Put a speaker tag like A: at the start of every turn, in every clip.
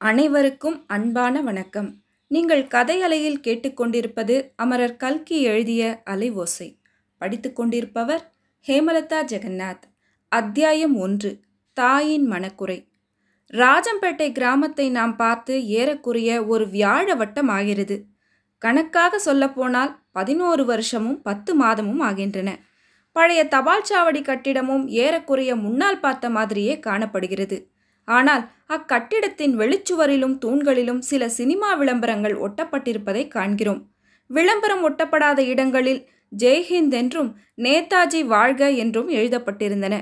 A: அனைவருக்கும் அன்பான வணக்கம். நீங்கள் கதை அலையில் கேட்டுக்கொண்டிருப்பது அமரர் கல்கி எழுதிய அலை ஓசை. படித்துக் கொண்டிருப்பவர் ஹேமலதா ஜெகநாத். அத்தியாயம் ஒன்று தாயின் மனக்குறை. ராஜம்பேட்டை கிராமத்தை நாம் பார்த்து ஏறக்குறைய ஒரு வியாழ வட்டம் ஆகிறது. கணக்காக சொல்லப்போனால் பதினோரு வருஷமும் பத்து மாதமும் ஆகின்றன. பழைய தபால் சாவடி கட்டிடமும் ஏறக்குறைய முன்னால் பார்த்த மாதிரியே காணப்படுகிறது. ஆனால் அக்கட்டிடத்தின் வெளிச்சுவரிலும் தூண்களிலும் சில சினிமா விளம்பரங்கள் ஒட்டப்பட்டிருப்பதை காண்கிறோம். விளம்பரம் ஒட்டப்படாத இடங்களில் ஜெய்ஹிந்த் என்றும் நேதாஜி வாழ்க என்றும் எழுதப்பட்டிருந்தன.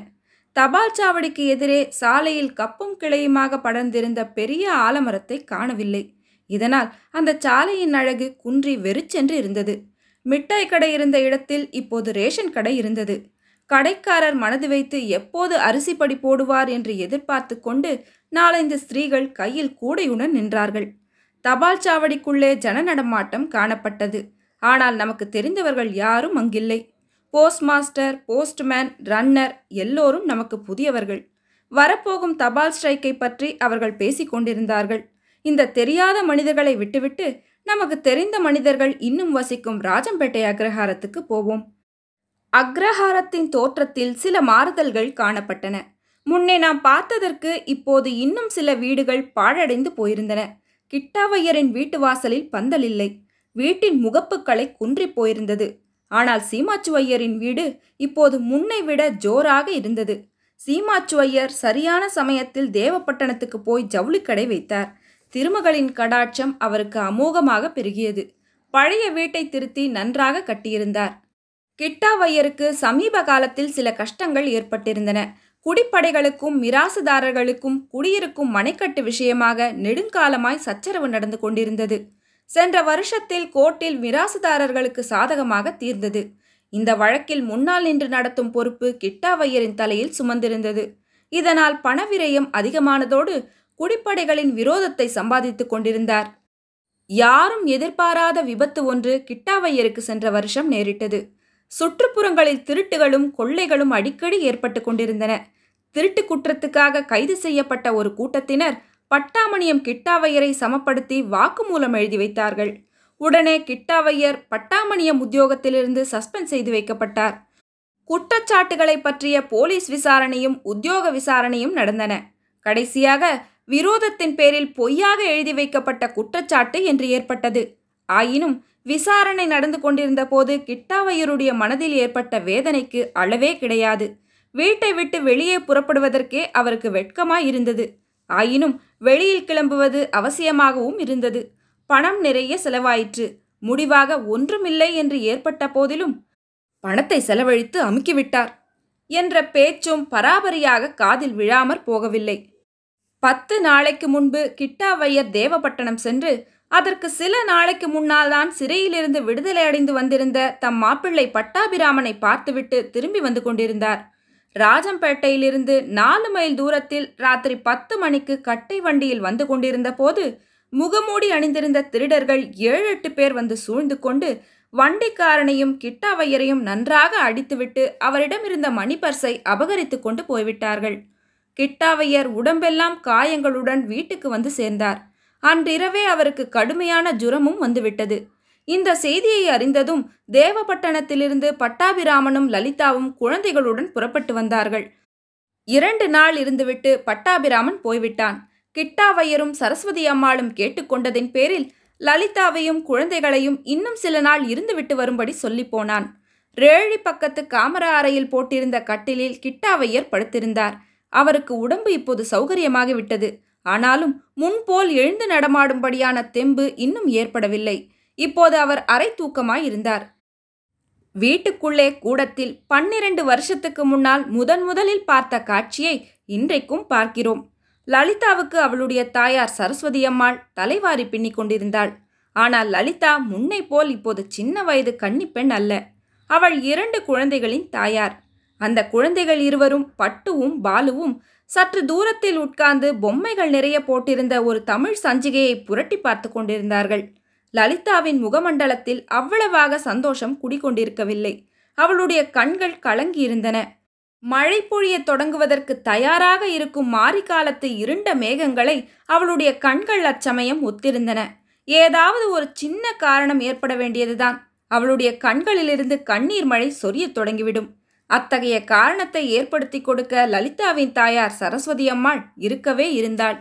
A: தபால் சாவடிக்கு எதிரே சாலையில் கப்பும் கிளையுமாக படர்ந்திருந்த பெரிய ஆலமரத்தை காணவில்லை. இதனால் அந்த சாலையின் அழகு குன்றி வெறிச்சென்று இருந்தது. மிட்டாய் கடை இருந்த இடத்தில் இப்போது ரேஷன் கடை இருந்தது. கடைக்காரர் மனது வைத்து எப்போது அரிசி படி போடுவார் என்று எதிர்பார்த்து கொண்டு நாலைந்து ஸ்திரீகள் கையில் கூடையுடன் நின்றார்கள். தபால் சாவடிக்குள்ளே ஜன நடமாட்டம் காணப்பட்டது. ஆனால் நமக்கு தெரிந்தவர்கள் யாரும் அங்கில்லை. போஸ்ட் மாஸ்டர் போஸ்ட்மேன் ரன்னர் எல்லோரும் நமக்கு புதியவர்கள். வரப்போகும் தபால் ஸ்ட்ரைக்கை பற்றி அவர்கள் பேசிக் கொண்டிருந்தார்கள். இந்த தெரியாத மனிதர்களை விட்டுவிட்டு நமக்கு தெரிந்த மனிதர்கள் இன்னும் வசிக்கும் ராஜம்பேட்டை அக்ரஹாரத்துக்கு போவோம். அக்ரஹாரத்தின் தோற்றத்தில் சில மாறுதல்கள் காணப்பட்டன. முன்னே நாம் பார்த்ததற்கு இப்போது இன்னும் சில வீடுகள் பாழடைந்து போயிருந்தன. கிட்டாவையரின் வீட்டு வாசலில் பந்தல் இல்லை வீட்டின் முகப்புக்களை குன்றி போயிருந்தது. ஆனால் சீமாச்சுவையரின் வீடு இப்போது முன்னை விட ஜோராக இருந்தது. சீமாச்சுவையர் சரியான சமயத்தில் தேவப்பட்டணத்துக்கு போய் ஜவுளிக்கடை வைத்தார். திருமகளின் கடாட்சம் அவருக்கு அமோகமாக பெருகியது. பழைய வீட்டை திருத்தி நன்றாக கட்டியிருந்தார். கிட்டாவையருக்கு சமீப காலத்தில் சில கஷ்டங்கள் ஏற்பட்டிருந்தன. குடிப்படைகளுக்கும் மிராசுதாரர்களுக்கும் குடியிருக்கும் மனைக்கட்டு விஷயமாக நெடுங்காலமாய் சச்சரவு நடந்து கொண்டிருந்தது. சென்ற வருஷத்தில் கோர்ட்டில் மிராசுதாரர்களுக்கு சாதகமாக தீர்ந்தது. இந்த வழக்கில் முன்னால் நின்று நடத்தும் பொறுப்பு கிட்டாவையரின் தலையில் சுமந்திருந்தது. இதனால் பணவிரயம் அதிகமானதோடு குடிப்படைகளின் விரோதத்தை சம்பாதித்துக் கொண்டிருந்தார். யாரும் எதிர்பாராத விபத்து ஒன்று கிட்டாவையருக்கு சென்ற வருஷம் நேரிட்டது. சுற்றுப்புறங்களில் திருட்டுகளும் கொள்ளைகளும் அடிக்கடி ஏற்பட்டு கொண்டிருந்தன. திருட்டு குற்றத்துக்காக கைது செய்யப்பட்ட ஒரு கூட்டத்தினர் பட்டாமணியம் கிட்டாவையரை சமப்படுத்தி வாக்குமூலம் எழுதி வைத்தார்கள். உடனே கிட்டாவையர் பட்டாமணியம் உத்தியோகத்திலிருந்து சஸ்பெண்ட் செய்து வைக்கப்பட்டார். குற்றச்சாட்டுகளை பற்றிய போலீஸ் விசாரணையும் உத்தியோக விசாரணையும் நடந்தன. கடைசியாக விரோதத்தின் பேரில் பொய்யாக எழுதி வைக்கப்பட்ட குற்றச்சாட்டு என்று ஏற்பட்டது. ஆயினும் விசாரணை நடந்து கொண்டிருந்த போது கிட்டாவையருடைய மனதில் ஏற்பட்ட வேதனைக்கு அளவே கிடையாது. வீட்டை விட்டு வெளியே புறப்படுவதற்கே அவருக்கு வெட்கமாய் இருந்தது ஆயினும் வெளியில் கிளம்புவது அவசியமாகவும் இருந்தது. பணம் நிறைய செலவாயிற்று. முடிவாக ஒன்றுமில்லை என்று ஏற்பட்ட போதிலும் பணத்தை செலவழித்து அமுக்கிவிட்டார் என்ற பேச்சும் பராபரியாக காதில் விழாமற் போகவில்லை. பத்து நாளைக்கு முன்பு கிட்டாவையர் தேவப்பட்டணம் சென்று அதற்கு சில நாளைக்கு முன்னால் தான் சிறையிலிருந்து விடுதலை அடைந்து வந்திருந்த தம் மாப்பிள்ளை பட்டாபிராமனை பார்த்துவிட்டு திரும்பி வந்து கொண்டிருந்தார். ராஜம்பேட்டையிலிருந்து நாலு மைல் தூரத்தில் ராத்திரி பத்து மணிக்கு கட்டை வண்டியில் வந்து கொண்டிருந்த போது முகமூடி அணிந்திருந்த திருடர்கள் ஏழு எட்டு பேர் வந்து சூழ்ந்து கொண்டு வண்டிக்காரனையும் கிட்டாவையரையும் நன்றாக அடித்துவிட்டு அவரிடம் இருந்த மணிப்பர்ஸை அபகரித்து கொண்டு போய்விட்டார்கள். கிட்டாவையர் உடம்பெல்லாம் காயங்களுடன் வீட்டுக்கு வந்து சேர்ந்தார். அன்றிரவே அவருக்கு கடுமையான ஜுரமும் வந்துவிட்டது. இந்த செய்தியை அறிந்ததும் தேவப்பட்டணத்திலிருந்து பட்டாபிராமனும் லலிதாவும் குழந்தைகளுடன் புறப்பட்டு வந்தார்கள். இரண்டு நாள் இருந்துவிட்டு பட்டாபிராமன் போய்விட்டான். கிட்டாவையரும் சரஸ்வதி அம்மாளும் கேட்டுக்கொண்டதின் பேரில் லலிதாவையும் குழந்தைகளையும் இன்னும் சில நாள் இருந்துவிட்டு வரும்படி சொல்லி போனான். ரேழி பக்கத்து காமரா அறையில் போட்டிருந்த கட்டிலில் கிட்டாவையர் படுத்திருந்தார். அவருக்கு உடம்பு இப்போது சௌகரியமாகிவிட்டது. ஆனாலும் முன்போல் எழுந்து நடமாடும்படியான தெம்பு இன்னும் ஏற்படவில்லை. இப்போது அவர் அரை தூக்கமாய் இருந்தார் வீட்டுக்குள்ளே கூடத்தில் பன்னிரண்டு வருஷத்துக்கு முன்னால் முதன் முதலில் பார்த்த காட்சியை இன்றைக்கும் பார்க்கிறோம். லலிதாவுக்கு அவளுடைய தாயார் சரஸ்வதி அம்மாள் தலைவாரி பின்னிக் கொண்டிருந்தாள். ஆனால் லலிதா முன்னை போல் இப்போது சின்ன வயது கன்னிப்பெண் அல்ல. அவள் இரண்டு குழந்தைகளின் தாயார். அந்த குழந்தைகள் இருவரும் பட்டுவும் பாலுவும் சற்று தூரத்தில் உட்கார்ந்து பொம்மைகள் நிறைய போட்டிருந்த ஒரு தமிழ் சஞ்சிகையை புரட்டி பார்த்து கொண்டிருந்தார்கள். லலிதாவின் முகமண்டலத்தில் அவ்வளவாக சந்தோஷம் குடிகொண்டிருக்கவில்லை. அவளுடைய கண்கள் கலங்கியிருந்தன. மழை பொழியத் தொடங்குவதற்கு தயாராக இருக்கும் மாரிக்காலத்து இருண்ட மேகங்களை அவளுடைய கண்கள் அச்சமயம் ஒத்திருந்தன. ஏதாவது ஒரு சின்ன காரணம் ஏற்பட வேண்டியதுதான். அவளுடைய கண்களிலிருந்து கண்ணீர் மழை சொரியத் தொடங்கிவிடும். அத்தகைய காரணத்தை ஏற்படுத்தி கொடுக்க லலிதாவின் தாயார் சரஸ்வதி அம்மாள் இருக்கவே இருந்தாள்.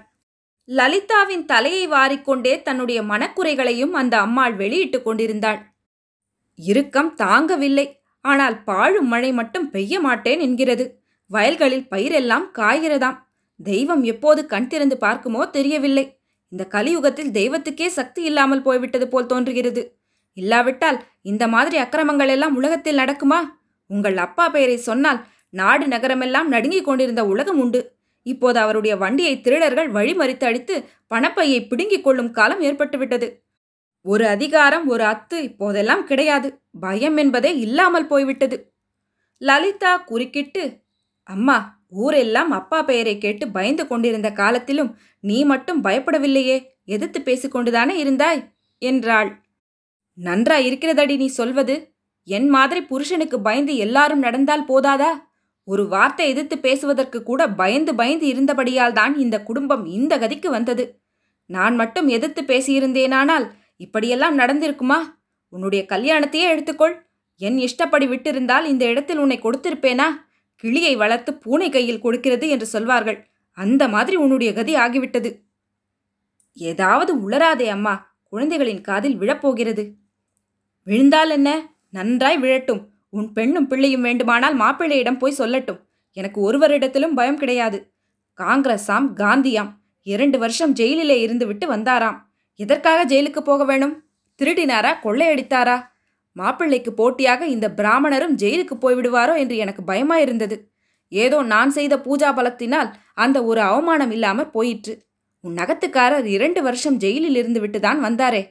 A: லலிதாவின் தலையை வாரிக்கொண்டே தன்னுடைய மனக்குறைகளையும் அந்த அம்மாள் வெளியிட்டுக் கொண்டிருந்தாள். இறுக்கம் தாங்கவில்லை. ஆனால் பாழும் மழை மட்டும் பெய்ய மாட்டேன் என்கிறது. வயல்களில் பயிரெல்லாம் காய்கிறதாம். தெய்வம் எப்போது கண் திறந்து பார்க்குமோ தெரியவில்லை. இந்த கலியுகத்தில் தெய்வத்துக்கே சக்தி இல்லாமல் போய்விட்டது போல் தோன்றுகிறது. இல்லாவிட்டால் இந்த மாதிரி அக்கிரமங்கள் எல்லாம் உலகத்தில் நடக்குமா? உங்கள் அப்பா பெயரை சொன்னால் நாடு நகரமெல்லாம் நடுங்கிக் கொண்டிருந்த உலகம் உண்டு. இப்போது அவருடைய வண்டியை திருடர்கள் வழிமறித்து அடித்து பணப்பையை பிடுங்கிக் கொள்ளும் காலம் ஏற்பட்டுவிட்டது ஒரு அதிகாரம் ஒரு அத்து இப்போதெல்லாம் கிடையாது. பயம் என்பதே இல்லாமல் போய்விட்டது. லலிதா குறுக்கிட்டு அம்மா ஊரெல்லாம் அப்பா பெயரை கேட்டு பயந்து கொண்டிருந்த காலத்திலும் நீ மட்டும் பயப்படவில்லையே. எதிர்த்து பேசிக்கொண்டுதானே இருந்தாய்? என்றாள். நன்றா இருக்கிறதடி நீ சொல்வது. என் மாதிரி புருஷனுக்கு பயந்து எல்லாரும் நடந்தால் போதாதா? ஒரு வார்த்தை எதிர்த்து பேசுவதற்கு கூட பயந்து பயந்து இருந்தபடியால் தான் இந்த குடும்பம் இந்த கதிக்கு வந்தது. நான் மட்டும் எதிர்த்து பேசியிருந்தேனானால் இப்படியெல்லாம் நடந்திருக்குமா? உன்னுடைய கல்யாணத்தையே எடுத்துக்கொள். என் இஷ்டப்படி விட்டிருந்தால் இந்த இடத்தில் உன்னை கொடுத்திருப்பேனா? கிளியை வளர்த்து பூனை கையில் கொடுக்கிறது என்று சொல்வார்கள். அந்த மாதிரி உன்னுடைய கதி ஆகிவிட்டது. ஏதாவது உளராதே அம்மா. குழந்தைகளின் காதில் விழப்போகிறது. விழுந்தால் என்ன? நன்றாய் விழட்டும். உன் பெண்ணும் பிள்ளையும் வேண்டுமானால் மாப்பிள்ளையிடம் போய் சொல்லட்டும். எனக்கு ஒருவரிடத்திலும் பயம் கிடையாது. காங்கிரஸாம் காந்தியாம் இரண்டு வருஷம் ஜெயிலிலே இருந்து விட்டு வந்தாராம். எதற்காக ஜெயிலுக்கு போக வேணும்? திருடினாரா கொள்ளையடித்தாரா? மாப்பிள்ளைக்கு போட்டியாக இந்த பிராமணரும் ஜெயிலுக்கு போய்விடுவாரோ என்று எனக்கு பயமாயிருந்தது. ஏதோ நான் செய்த பூஜா பலத்தினால் அந்த ஒரு அவமானம் இல்லாமற் போயிற்று. உன் நகத்துக்காரர் இரண்டு வருஷம் ஜெயிலில் இருந்து விட்டுதான் வந்தாரே.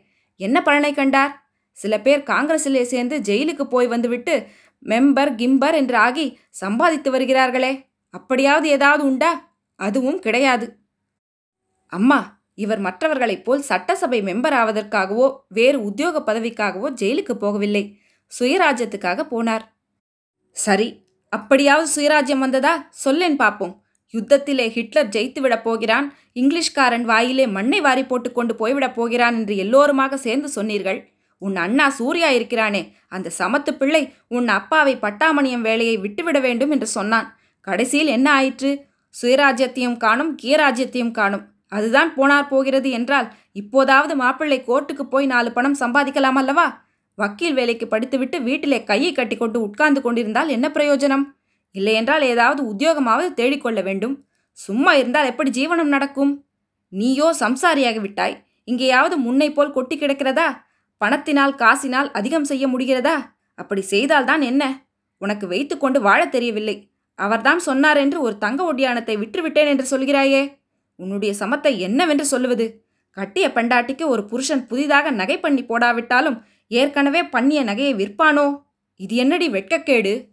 A: என்ன பலனை கண்டார்? சில பேர் காங்கிரஸிலே சேர்ந்து ஜெயிலுக்கு போய் வந்துவிட்டு மெம்பர் கிம்பர் என்று ஆகி சம்பாதித்து வருகிறார்களே. அப்படியாவது ஏதாவது உண்டா? அதுவும் கிடையாது. அம்மா இவர் மற்றவர்களைப் போல் சட்டசபை மெம்பர் ஆவதற்காகவோ வேறு உத்தியோக பதவிக்காகவோ ஜெயிலுக்கு போகவில்லை. சுயராஜ்யத்துக்காக போனார். சரி அப்படியாவது சுயராஜ்யம் வந்ததா? சொல்லேன் பார்ப்போம் யுத்தத்திலே ஹிட்லர் ஜெயித்துவிடப் போகிறான். இங்கிலீஷ்காரன் வாயிலே மண்ணை வாரி போட்டுக்கொண்டு போய்விடப் போகிறான் என்று எல்லோருமாக சேர்ந்து சொன்னீர்கள். உன் அண்ணா சூர்யா இருக்கிறானே. அந்த சமத்து பிள்ளை உன் அப்பாவை பட்டாமணியம் வேலையை விட்டுவிட வேண்டும் என்று சொன்னான். கடைசியில் என்ன ஆயிற்று? சுயராஜ்யத்தையும் காணும் கீராஜ்யத்தையும் காணும். அதுதான் போனார் போகிறது என்றால் இப்போதாவது மாப்பிள்ளை கோர்ட்டுக்கு போய் நாலு பணம் சம்பாதிக்கலாம் அல்லவா? வக்கீல் வேலைக்கு படித்துவிட்டு வீட்டிலே கையை கட்டிக்கொண்டு உட்கார்ந்து கொண்டிருந்தால் என்ன பிரயோஜனம்? இல்லையென்றால் ஏதாவது உத்தியோகமாவது தேடிக்கொள்ள வேண்டும். சும்மா இருந்தால் எப்படி ஜீவனம் நடக்கும்? நீயோ சம்சாரியாகி விட்டாய் இங்கேயாவது முன்னை போல் கொட்டி கிடக்கிறதா? பணத்தினால் காசினால் அதிகம் செய்ய முடிகிறதா? அப்படி செய்தால்தான் என்ன? உனக்கு வைத்துக்கொண்டு வாழத் தெரியவில்லை. அவர்தான் சொன்னார் என்று ஒரு தங்க ஒட்டியானத்தை விற்றுவிட்டேன் என்று சொல்கிறாயே. உன்னுடைய சமத்தை என்னவென்று சொல்லுவது? கட்டிய பெண்டாட்டிக்கு ஒரு புருஷன் புதிதாக நகை பண்ணி போடாவிட்டாலும் ஏற்கனவே பண்ணிய நகையை விற்பானோ? இது என்னடி வெட்கக்கேடு?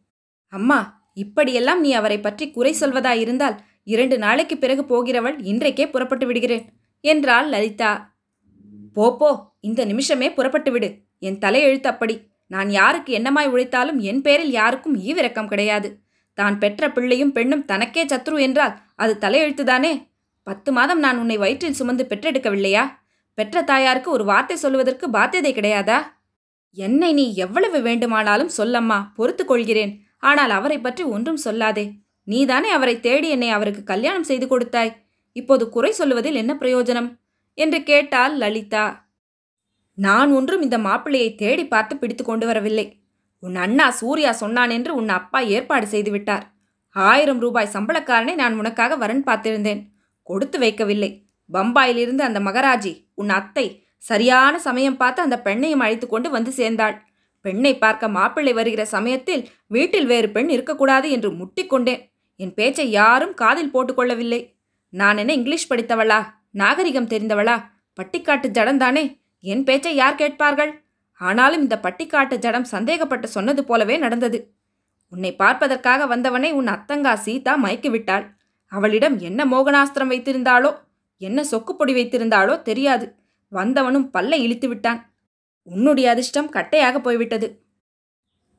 A: அம்மா இப்படியெல்லாம் நீ அவரை பற்றி குறை சொல்வதாயிருந்தால் இரண்டு நாளைக்கு பிறகு போகிறவள் இன்றைக்கே புறப்பட்டு விடுகிறேன் என்றாள் லலிதா. போப்போ போ. இந்த நிமிஷமே புறப்பட்டு விடு. என் தலையெழுத்து அப்படி. நான் யாருக்கு என்னமாய் உழைத்தாலும் என் பேரில் யாருக்கும் ஈவிரக்கம் கிடையாது. தான் பெற்ற பிள்ளையும் பெண்ணும் தனக்கே சத்ரு என்றால் அது தலையெழுத்துதானே பத்து மாதம் நான் உன்னை வயிற்றில் சுமந்து பெற்றெடுக்கவில்லையா? பெற்ற தாயாருக்கு ஒரு வார்த்தை சொல்வதற்கு பாத்தியதை கிடையாதா? என்னை நீ எவ்வளவு வேண்டுமானாலும் சொல்லம்மா பொறுத்து கொள்கிறேன். ஆனால் அவரை பற்றி ஒன்றும் சொல்லாதே. நீதானே அவரை தேடி என்னை அவருக்கு கல்யாணம் செய்து கொடுத்தாய். இப்போது குறை சொல்வதில் என்ன பிரயோஜனம்? என்று கேட்டாள் லலிதா. நான் ஒன்றும் இந்த மாப்பிள்ளையை தேடி பார்த்து பிடித்து கொண்டு வரவில்லை. உன் அண்ணா சூர்யா சொன்னான் என்று உன் அப்பா ஏற்பாடு செய்து விட்டார். ஆயிரம் ரூபாய் சம்பளக்காரனை நான் உனக்காக வரன் பார்த்திருந்தேன். கொடுத்து வைக்கவில்லை. பம்பாயிலிருந்து அந்த மகராஜி உன் அத்தை சரியான சமயம் பார்த்து அந்த பெண்ணையும் அழைத்து கொண்டு வந்து சேர்ந்தாள். பெண்ணை பார்க்க மாப்பிள்ளை வருகிற சமயத்தில் வீட்டில் வேறு பெண் இருக்கக்கூடாது என்று முட்டிக்கொண்டேன் என் பேச்சை யாரும் காதில் போட்டுக்கொள்ளவில்லை நான் என்ன இங்கிலீஷ் படித்தவளா? நாகரிகம் தெரிந்தவளா? பட்டிக்காட்டு ஜடந்தானே என் பேச்சை யார் கேட்பார்கள்? ஆனாலும் இந்த பட்டிக்காட்டு ஜடம் சந்தேகப்பட்டு சொன்னது போலவே நடந்தது. உன்னை பார்ப்பதற்காக வந்தவனை உன் அத்தங்கா சீதா மயக்கிவிட்டாள். அவளிடம் என்ன மோகனாஸ்திரம் வைத்திருந்தாளோ என்ன சொக்குப்பொடி வைத்திருந்தாளோ தெரியாது. வந்தவனும் பல்லை இழித்து விட்டான் உன்னுடைய அதிர்ஷ்டம் கட்டையாக போய்விட்டது.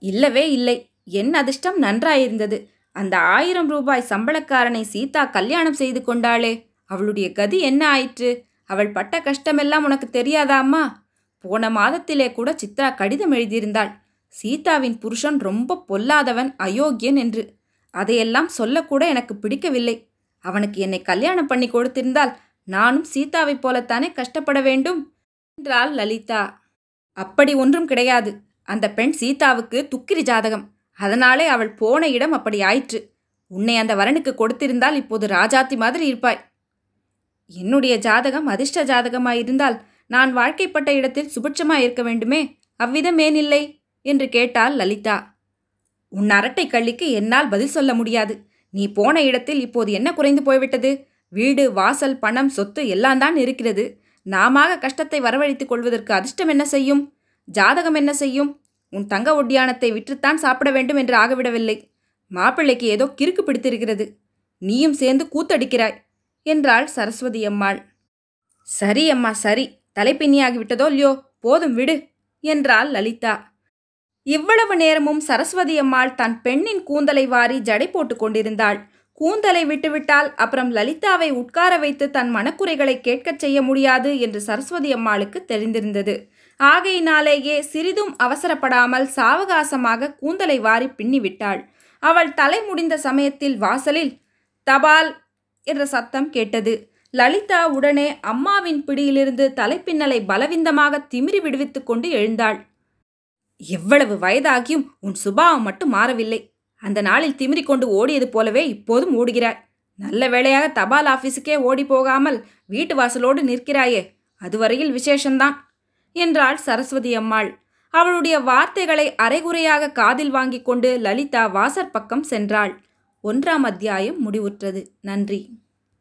A: இல்லவே இல்லை. என் அதிர்ஷ்டம் நன்றாயிருந்தது. அந்த ஆயிரம் ரூபாய் சம்பளக்காரனை சீதா கல்யாணம் செய்து கொண்டாளே அவளுடைய கதி என்ன ஆயிற்று? அவள் பட்ட கஷ்டமெல்லாம் உனக்கு தெரியாதா அம்மா? போன மாதத்திலே கூட சித்ரா கடிதம் எழுதியிருந்தாள். சீதாவின் புருஷன் ரொம்ப பொல்லாதவன் அயோக்கியன் என்று. அதையெல்லாம் சொல்லக்கூட எனக்கு பிடிக்கவில்லை. அவனுக்கு என்னை கல்யாணம் பண்ணி கொடுத்திருந்தால் நானும் சீதாவைப் போலத்தானே கஷ்டப்பட வேண்டும்? என்றாள் லலிதா. அப்படி ஒன்றும் கிடையாது. அந்த பெண் சீதாவுக்கு துக்கிரி ஜாதகம். அதனாலே அவள் போன இடம் அப்படி ஆயிற்று. உன்னை அந்த வரனுக்கு கொடுத்திருந்தால் இப்போது ராஜாத்தி மாதிரி இருப்பாய். என்னுடைய ஜாதகம் அதிர்ஷ்ட ஜாதகமாயிருந்தால் நான் வாழ்க்கைப்பட்ட இடத்தில் சுபிட்சமாய் இருக்க வேண்டுமே? அவ்விதம் ஏனில்லை என்று கேட்டாள் லலிதா. உன் அரட்டை கள்ளிக்கு என்னால் பதில் சொல்ல முடியாது. நீ போன இடத்தில் இப்போது என்ன குறைந்து போய்விட்டது? வீடு வாசல் பணம் சொத்து எல்லாம் தான் இருக்கிறது. நாமாக கஷ்டத்தை வரவழைத்துக் கொள்வதற்கு அதிர்ஷ்டம் என்ன செய்யும்? ஜாதகம் என்ன செய்யும்? உன் தங்க ஒட்டியானத்தை விற்றுத்தான் சாப்பிட வேண்டும் என்று ஆகவிடவில்லை. மாப்பிள்ளைக்கு ஏதோ கிறுக்கு பிடித்திருக்கிறது. நீயும் சேர்ந்து கூத்தடிக்கிறாய். என்றாள் சரஸ்வதி அம்மாள். சரி அம்மா சரி. தலைப்பின்னியாகிவிட்டதோ இல்லையோ? போதும் விடு என்றாள் லலிதா. இவ்வளவு நேரமும் சரஸ்வதி அம்மாள் தன் பெண்ணின் கூந்தலை வாரி ஜடை போட்டுக் கொண்டிருந்தாள். கூந்தலை விட்டுவிட்டால் அப்புறம் லலிதாவை உட்கார வைத்து தன் மனக்குறைகளை கேட்கச் செய்ய முடியாது என்று சரஸ்வதி அம்மாளுக்கு தெரிந்திருந்தது. ஆகையினாலேயே சிறிதும் அவசரப்படாமல் சாவகாசமாக கூந்தலை வாரி பின்னிவிட்டாள். அவள் தலை முடிந்த சமயத்தில் வாசலில் தபால் என்ற சத்தம் கேட்டது. லலிதா உடனே அம்மாவின் பிடியிலிருந்து தலைப்பின்னலை பலவிந்தமாக திமிரி விடுவித்து கொண்டு எழுந்தாள். எவ்வளவு வயதாகியும் உன் சுபாவம் மட்டும் மாறவில்லை. அந்த நாளில் திமிரி கொண்டு ஓடியது போலவே இப்போதும் ஓடுகிறாய். நல்ல வேளையாக தபால் ஆபீஸுக்கே ஓடி போகாமல் வீட்டு வாசலோடு நிற்கிறாயே. அதுவரையில் விசேஷந்தான் என்றாள் சரஸ்வதி அம்மாள். அவளுடைய வார்த்தைகளை அரைகுறையாக காதில் வாங்கிக் கொண்டு லலிதா வாசற்பக்கம் சென்றாள். ஒன்றாம் அத்தியாயம் முடிவுற்றது. நன்றி.